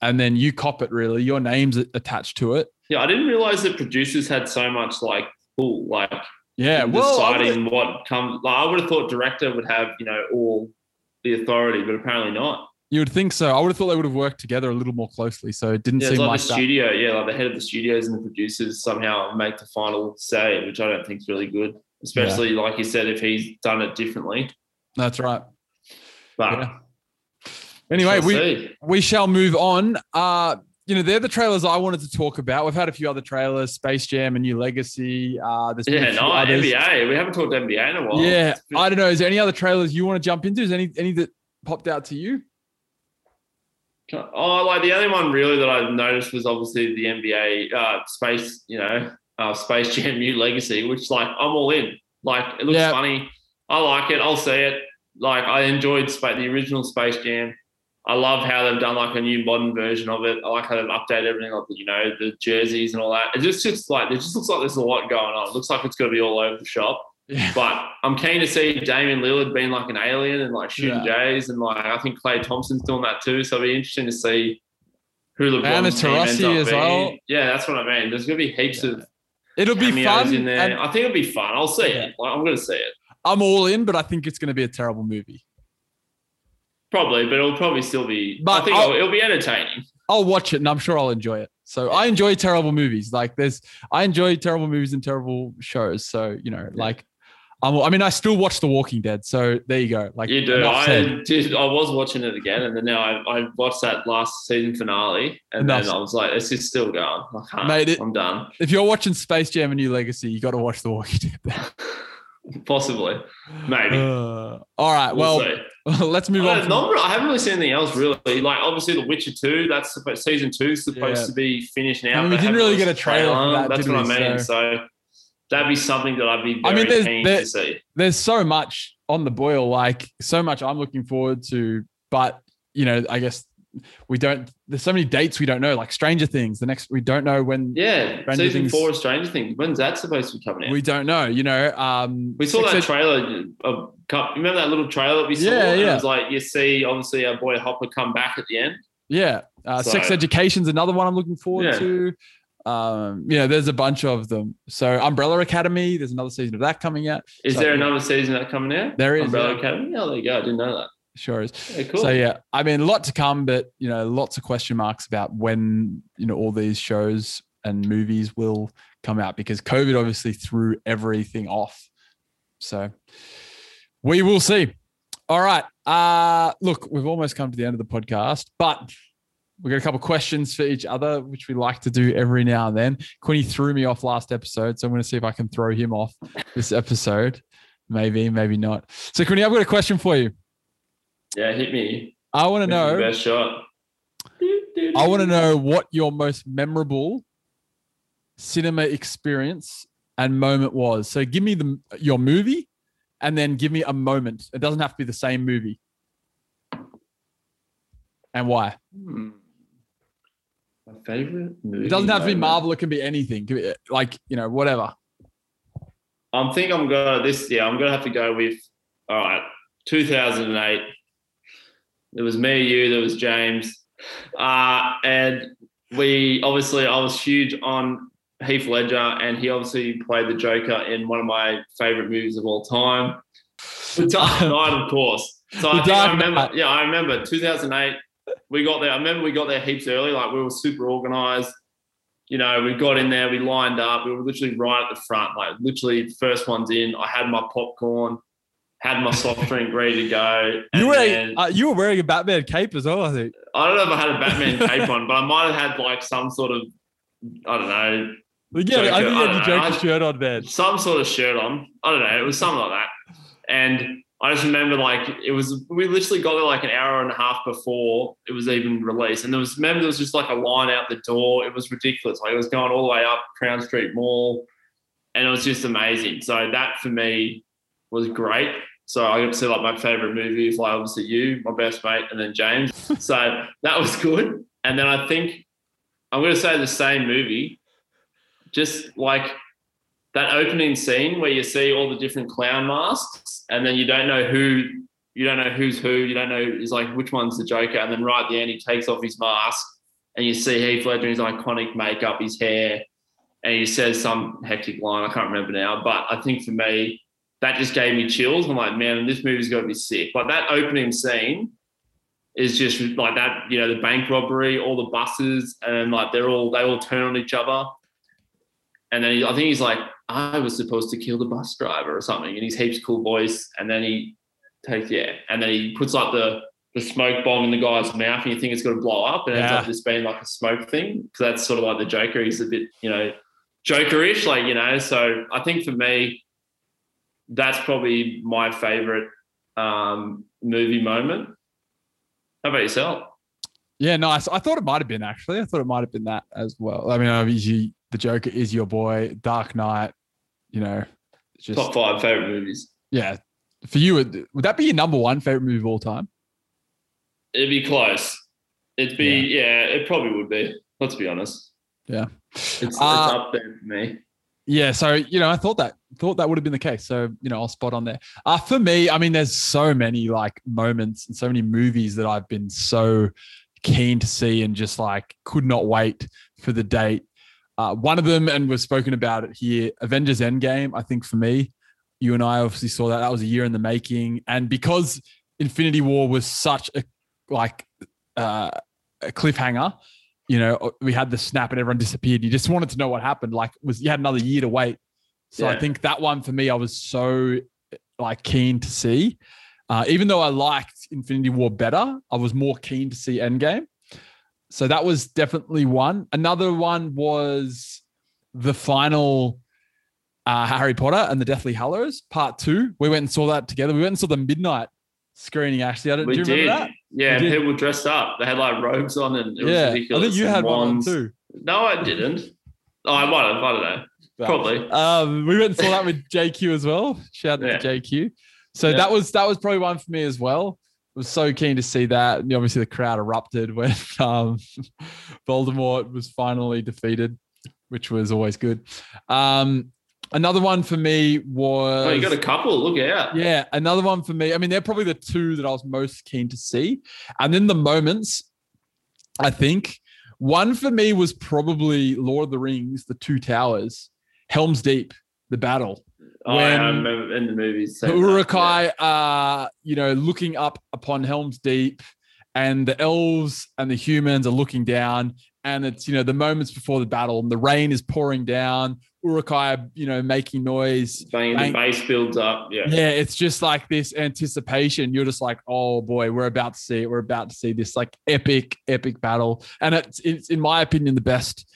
and then you cop it. Really, your name's attached to it. Yeah, I didn't realize that producers had so much like pull, like Yeah, well, deciding what comes. Like, I would have thought director would have you know all the authority, but apparently not. You would think so. I would have thought they would have worked together a little more closely. So it didn't Yeah, seem like, like the that. studio, yeah, like the head of the studios and the producers somehow make the final say, which I don't think is really good. Especially like you said, if he's done it differently. That's right. But Yeah. Anyway, we see. we shall move on. Uh, you know, they're the trailers I wanted to talk about. We've had a few other trailers: Space Jam, A New Legacy. Uh, there's yeah, no, others. NBA. We haven't talked NBA in a while. Yeah, I don't know. Is there any other trailers you want to jump into? Is there any any that popped out to you? Oh, like the only one really that I noticed was obviously the NBA uh, space, you know, uh, Space Jam New Legacy, which like I'm all in. Like it looks Yeah. funny. I like it. I'll see it. Like I enjoyed Space, the original Space Jam. I love how they've done like a new modern version of it. I like how they've updated everything, like you know, the jerseys and all that. It just looks like it just looks like there's a lot going on. It looks like it's going to be all over the shop. Yeah. But I'm keen to see Damian Lillard being like an alien and like shooting Jays, and like I think Klay Thompson's doing that too. So it'll be interesting to see who LeBron's team ends up as being. well. Yeah, that's what I mean. There's gonna be heaps of It'll be fun. in there. I think it'll be fun. I'll see Yeah. it. Like, I'm gonna see it I'm all in, but I think it's going to be a terrible movie. probably, but it'll probably still be. But I think I'll- it'll, it'll be entertaining. I'll watch it, and I'm sure I'll enjoy it. So I enjoy terrible movies. Like there's, I enjoy terrible movies and terrible shows. So you know, like, I'm, I mean, I still watch The Walking Dead. So there you go. Like You do. I did. I was watching it again, and then now I, I watched that last season finale, and Enough then I was like, "It's just still going. I can't. Mate, it- I'm done. If you're watching Space Jam: A New Legacy, you got to watch The Walking Dead. Possibly, maybe. Uh, all right. We'll Well, let's move I, on. from- not- I haven't really seen anything else really. Like obviously, The Witcher Two. That's supposed, season two is supposed Yeah. to be finished now. I mean, we didn't really get a trailer for that, That's what? I mean. So- So, that'd be something that I'd be I very mean, there's- keen there- to see. there's so much on the boil, like so much I'm looking forward to, but you know, I guess we don't. There's so many dates we don't know, like Stranger Things. The next we don't know when. Yeah, Stranger season Things- four of Stranger Things. When's that supposed to be coming out? We don't know. You know, um, we saw that trailer. Of, remember that little trailer that we saw? Yeah, yeah. It was like you see, obviously, our boy Hopper come back at the end. yeah, uh, Sex Education's another one I'm looking forward Yeah. to. Um, yeah, there's a bunch of them. So Umbrella Academy, there's another season of that coming out. Is So- there another season that coming out? There is, Umbrella yeah. Academy. Oh, there you go. I didn't know that. Sure is. Yeah, cool. So yeah, I mean, a lot to come, but you know, lots of question marks about when you know all these shows and movies will come out because COVID obviously threw everything off. So we will see. All right. Uh look, we've almost come to the end of the podcast, but we got a couple questions for each other, which we like to do every now and then. Quinny threw me off last episode, so I'm going to see if I can throw him off this episode. Maybe, maybe not. So, Quinny, I've got a question for you. Yeah, hit me. I want to Give me your know. Best shot. I want to know what your most memorable cinema experience and moment was. So, give me the your movie, and then give me a moment. It doesn't have to be the same movie. And why? Hmm. My favorite movie. It doesn't have to be moment. Marvel. It can be anything. Could be, Like you know, whatever. I'm think I'm gonna this Yeah, I'm gonna have to go with all right. 2008. There was me, you. There was James, uh, and we obviously I was huge on Heath Ledger, and he obviously played the Joker in one of my favorite movies of all time, The Dark Knight, of course. So I, think I remember. Knight. Yeah, I remember 2008. We got there. I remember we got there heaps early. Like we were super organized you know, we got in there, we lined up, we were literally right at the front, like literally first ones in. I had my popcorn, had my soft drink ready to go. You were then- uh, you were wearing a Batman cape as well. I think. I don't know if I had a Batman cape on, but I might have had like some sort of, I don't know, yeah, I think you I had your. Joker shirt on then. some sort of shirt on. I don't know. It was something like that. And I just remember like it was we literally got there like an hour and a half before it was even released. And there was remember there was just like a line out the door. It was ridiculous. Like it was going all the way up Crown Street Mall. And it was just amazing. So that for me was great. So I got to see like my favorite movie is like obviously you, my best mate, and then James. so that was good. And then I think I'm gonna say the same movie. Just like that opening scene where you see all the different clown masks and then you don't know who you don't know who's who you don't know is like which one's the joker and then right at the end he takes off his mask and you see heath ledger in his iconic makeup his hair and he says some hectic line i can't remember now but i think for me that just gave me chills. I'm like man this movie's got to be sick. Like that opening scene is just like that you know the bank robbery all the buses and like they're all they all turn on each other. And then he, I think he's like, I was supposed to kill the bus driver or something. And he's heaps cool voice. And then he takes, yeah. And then he puts like the, the smoke bomb in the guy's mouth and you think it's going to blow up. And it ends up just being like a smoke thing. Because that's sort of like the Joker. He's a bit, you know, Jokerish, like, you know. So I think for me, that's probably my favorite um, movie moment. How about yourself? Yeah, nice. I thought it might have been actually. I thought it might have been that as well. I mean, obviously, the Joker is your boy. Dark Knight. You know, just Top five favorite movies. yeah. For you, would would that be your number one favorite movie of all time? It'd be close. It'd be, yeah, it probably would be. Let's be honest. Yeah. It's, it's Uh, up there for me. Yeah, so you know, I thought that thought that would have been the case. So you know, I'll spot on there. Uh, for me, I mean, there's so many like moments and so many movies that I've been so keen to see and just like could not wait for the date. Uh, one of them, and we've spoken about it here, Avengers Endgame. I think for me, you and I obviously saw that that was a year in the making, and because Infinity War was such a like uh, a cliffhanger, you know, we had the snap and everyone disappeared. You just wanted to know what happened. Like, was you had another year to wait. So I think that one for me, I was so like keen to see. Uh, even though I liked Infinity War better, I was more keen to see Endgame. So that was definitely one. Another one was the final uh, Harry Potter and the Deathly Hallows Part Two. We went and saw that together. We went and saw the midnight screening. Actually, I don't, We do you remember did. that? Yeah, did. people dressed up. They had like robes on and it was yeah, ridiculous. I think you and had one too. No, I didn't. Oh, I might have. I don't know. But, Probably. Um, we went and saw that with JQ as well. Shout out Yeah. to JQ. So Yeah. that was that was probably one for me as well. I was so keen to see that. And obviously, the crowd erupted when um, Voldemort was finally defeated, which was always good. Um, another one for me was Oh, you got a couple. Look out. yeah, another one for me. I mean, they're probably the two that I was most keen to see. And then the moments, I think one for me was probably Lord of the Rings, the Two Towers, Helm's Deep, the battle. Oh, yeah, I when- remember in the movies. That, Uruk-hai are, you know, looking up upon Helm's Deep, and the elves and the humans are looking down. and it's you know the moments before the battle, and the rain is pouring down. Uruk-hai, you know, making noise. Bang, Bang. the base builds up. Yeah. Yeah, it's just like this anticipation. You're just like, oh boy, we're about to see it. We're about to see this like epic, epic battle. And it's, it's in my opinion, the best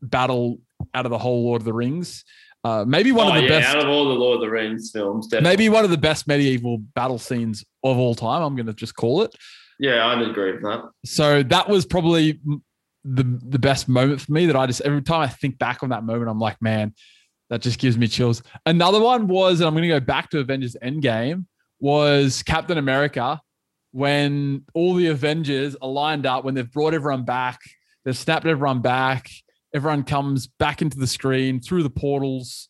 battle out of the whole Lord of the Rings. Uh, maybe one oh, of the yeah, best, out of all the Lord of the Rings films, definitely. maybe one of the best medieval battle scenes of all time. I'm going to just call it. Yeah, I'd agree with that. So that was probably the the best moment for me. That I just every time I think back on that moment, I'm like, man, that just gives me chills. Another one was, and I'm going to go back to Avengers Endgame, was Captain America when all the Avengers are lined up when they've brought everyone back, they've snapped everyone back, everyone comes back into the screen through the portals,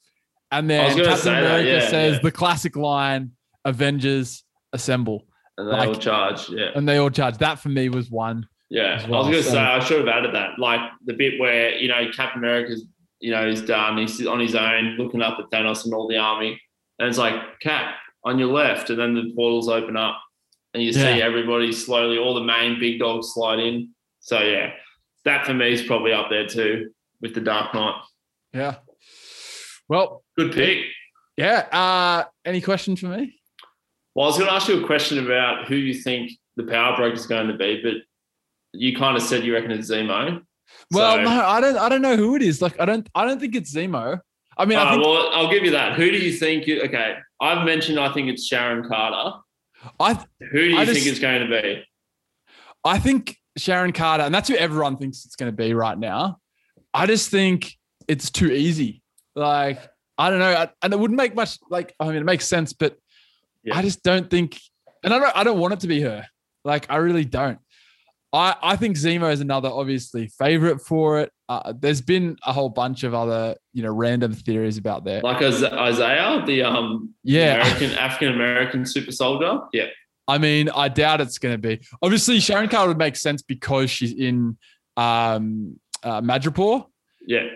and then Captain say America yeah, says yeah. the classic line, "Avengers assemble," And they Like- all charge. Yeah. and they all charge. That for me was one. Yeah, as I was going to so- say I should have added that, like the bit where you know Captain America's, you know, he's done, he's on his own, looking up at Thanos and all the army, and it's like Cap on your left, and then the portals open up, and you see everybody slowly, all the main big dogs slide in. So yeah, that for me is probably up there too with the Dark Knight. Yeah. Well, Good pick. yeah. Uh, any questions for me? Well, I was going to ask you a question about who you think the power broker is going to be, but you kind of said you reckon it's Zemo. Well, So- no, I don't. I don't know who it is. Like, I don't. I don't think it's Zemo. I mean, I Uh, think. well, I'll give you that. Who do you think? You, okay, I've mentioned. I think it's Sharon Carter. I. Who do you I think just- it's going to be? I think Sharon Carter, and that's who everyone thinks it's going to be right now. I just think it's too easy. Like, I don't know, I- and it wouldn't make much. Like, I mean, it makes sense, but Yeah. I just don't think, and I don't. I don't want it to be her. Like, I really don't. I, I think Zemo is another obviously favorite for it. Uh, there's been a whole bunch of other, you know, random theories about that. Like Isaiah, the um, Yeah. American African American super soldier. Yeah, I mean, I doubt it's going to be. Obviously, Sharon Carter would make sense because she's in um, uh, Madripoor. yeah.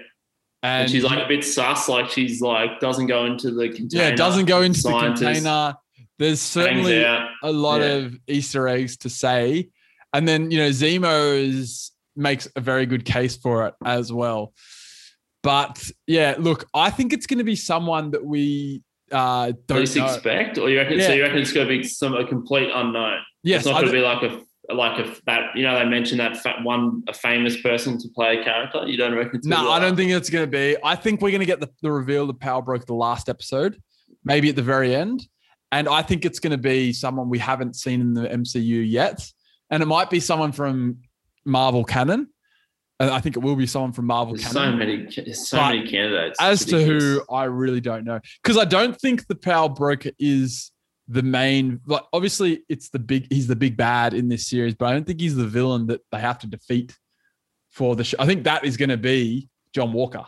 And, And, she's like a bit sus. Like she's like doesn't go into the container. yeah, doesn't go into scientist, the container. There's certainly a lot Yeah. of Easter eggs to say. And then, you know, Zemo is, makes a very good case for it as well. But yeah, look, I think it's going to be someone that we uh, don't least know. expect, or you reckon? So you reckon it's going to be some a complete unknown? yes, it's not going to be like a like a that you know they mentioned that fat one a famous person to play a character. You don't reckon? No, I don't think it's going to be. I think we're going to get the, the reveal of the Power Broke the last episode, maybe at the very end. And I think it's going to be someone we haven't seen in the MCU yet. And it might be someone from Marvel canon. And I think it will be someone from Marvel There's canon. so many, so But many candidates. As to who, I really don't know. Because I don't think the Power Broker is the main. Like, obviously, it's the big. He's the big bad in this series, but I don't think he's the villain that they have to defeat for the show. I think that is going to be John Walker.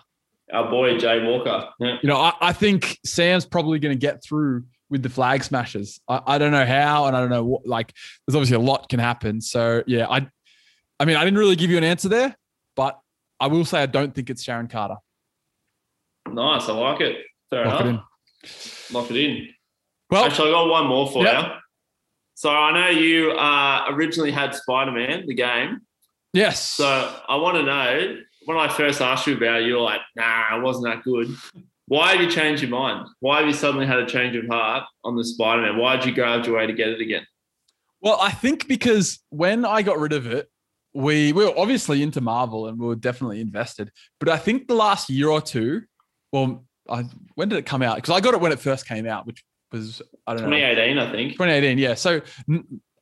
our boy Jay Walker. Yeah. You know, I, I think Sam's probably going to get through with the flag smashers. I, I don't know how, and I don't know what. Like, there's obviously a lot can happen. So yeah, I, I mean, I didn't really give you an answer there, but I will say I don't think it's Sharon Carter. Nice, I like it. Fair Lock it enough. Lock it in. Well, Actually, I got one more for Yeah. you. So I know you uh, originally had Spider Man, the game. yes. So I want to know when I first asked you about it, you were like, nah, it wasn't that good. Why have you changed your mind? Why have you suddenly had a change of heart on the Spider Man? Why did you go out your way to get it again? Well, I think because when I got rid of it, we, we were obviously into Marvel and we were definitely invested. But I think the last year or two, well, I, when did it come out? Because I got it when it first came out, which was, I don't know, 2018, I think. 2018, yeah. So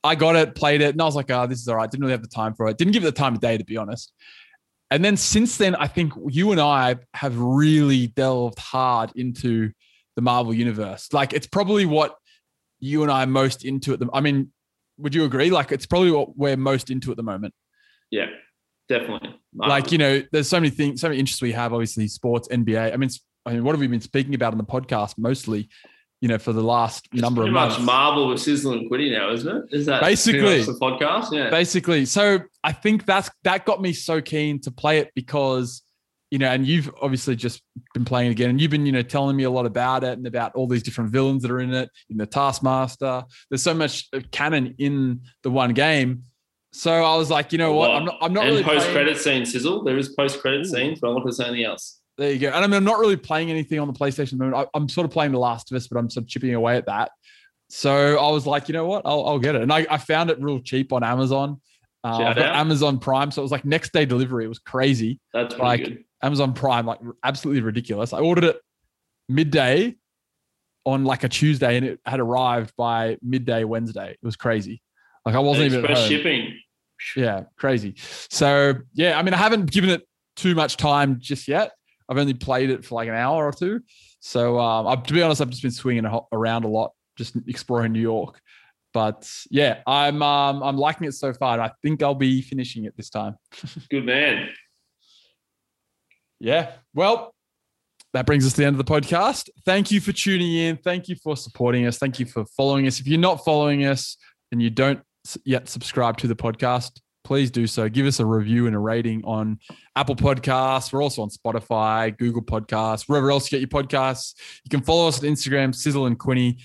I got it, played it, and I was like, oh, this is all right. Didn't really have the time for it. Didn't give it the time of day, to be honest. And then since then, I think you and I have really delved hard into the Marvel universe. Like it's probably what you and I are most into at the I mean, would you agree? Like it's probably what we're most into at the moment. Yeah, definitely. Uh, like, you know, there's so many things, so many interests we have, obviously, sports, NBA. I mean, I mean, what have we been speaking about on the podcast mostly, you know, for the last It's number of pretty months? much Marvel with Sizzle and Quinny now, isn't it? Is that Basically. the podcast? Yeah. basically so i think that's that got me so keen to play it because you know and you've obviously just been playing it again and you've been you know telling me a lot about it and about all these different villains that are in it in the taskmaster there's so much canon in the one game So I was like, you know what? I'm not. I'm not and really post credit scene sizzle. There is post credit scenes, but I'm not going to say anything else. There you go. And I mean, I'm not really playing anything on the PlayStation. the. I, I'm sort of playing The Last of Us, but I'm sort of chipping away at that. So I was like, you know what? I'll, I'll get it. And I, I found it real cheap on Amazon. Uh. Amazon Prime, so it was like next day delivery. It was crazy. That's Like- good. Amazon Prime, like absolutely ridiculous. I ordered it midday on like a Tuesday, and it had arrived by midday Wednesday. It was crazy. Like I wasn't even at Express shipping. Yeah, crazy. So yeah, I mean, I haven't given it too much time just yet. I've only played it for like an hour or two. So um, I, to be honest, I've just been swinging around a lot, just exploring New York. But yeah, I'm um, I'm liking it so far. And I think I'll be finishing it this time. Good man. Yeah. Well, that brings us to the end of the podcast. Thank you for tuning in. Thank you for supporting us. Thank you for following us. If you're not following us and you don't yet subscribe to the podcast, please do so. Give us a review and a rating on Apple Podcasts. We're also on Spotify, Google Podcasts, wherever else you get your podcasts. You can follow us on Instagram, Sizzle and Quinny.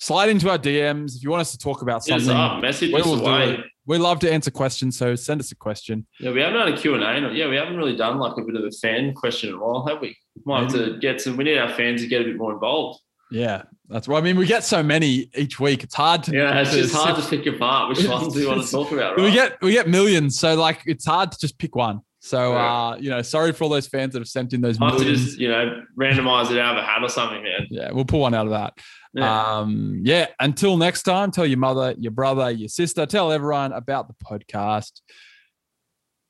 Slide into our DMs if you want us to talk about something. up. Message we will do away. it. We love to answer questions, so send us a question. Yeah, we haven't done a Q&A. no- Yeah, we haven't really done like a bit of a fan question in a while, have we? Might have to get some. We need our fans to get a bit more involved. Yeah, that's right. I mean, we get so many each week. It's hard to. Yeah, it's just hard to pick apart which ones we want to talk about. Right? We get we get millions, so like it's hard to just pick one. So uh, you know, sorry for all those fans that have sent in those I have to just you know randomize it out of a hat or something, man. yeah, we'll pull one out of that. Yeah. Um, yeah. Until next time, tell your mother, your brother, your sister, tell everyone about the podcast.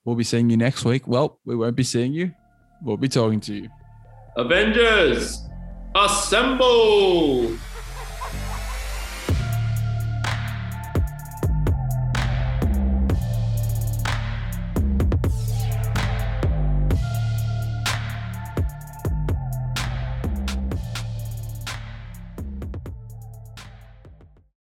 We'll be seeing you next week. Well, we won't be seeing you. We'll be talking to you. Avengers, assemble!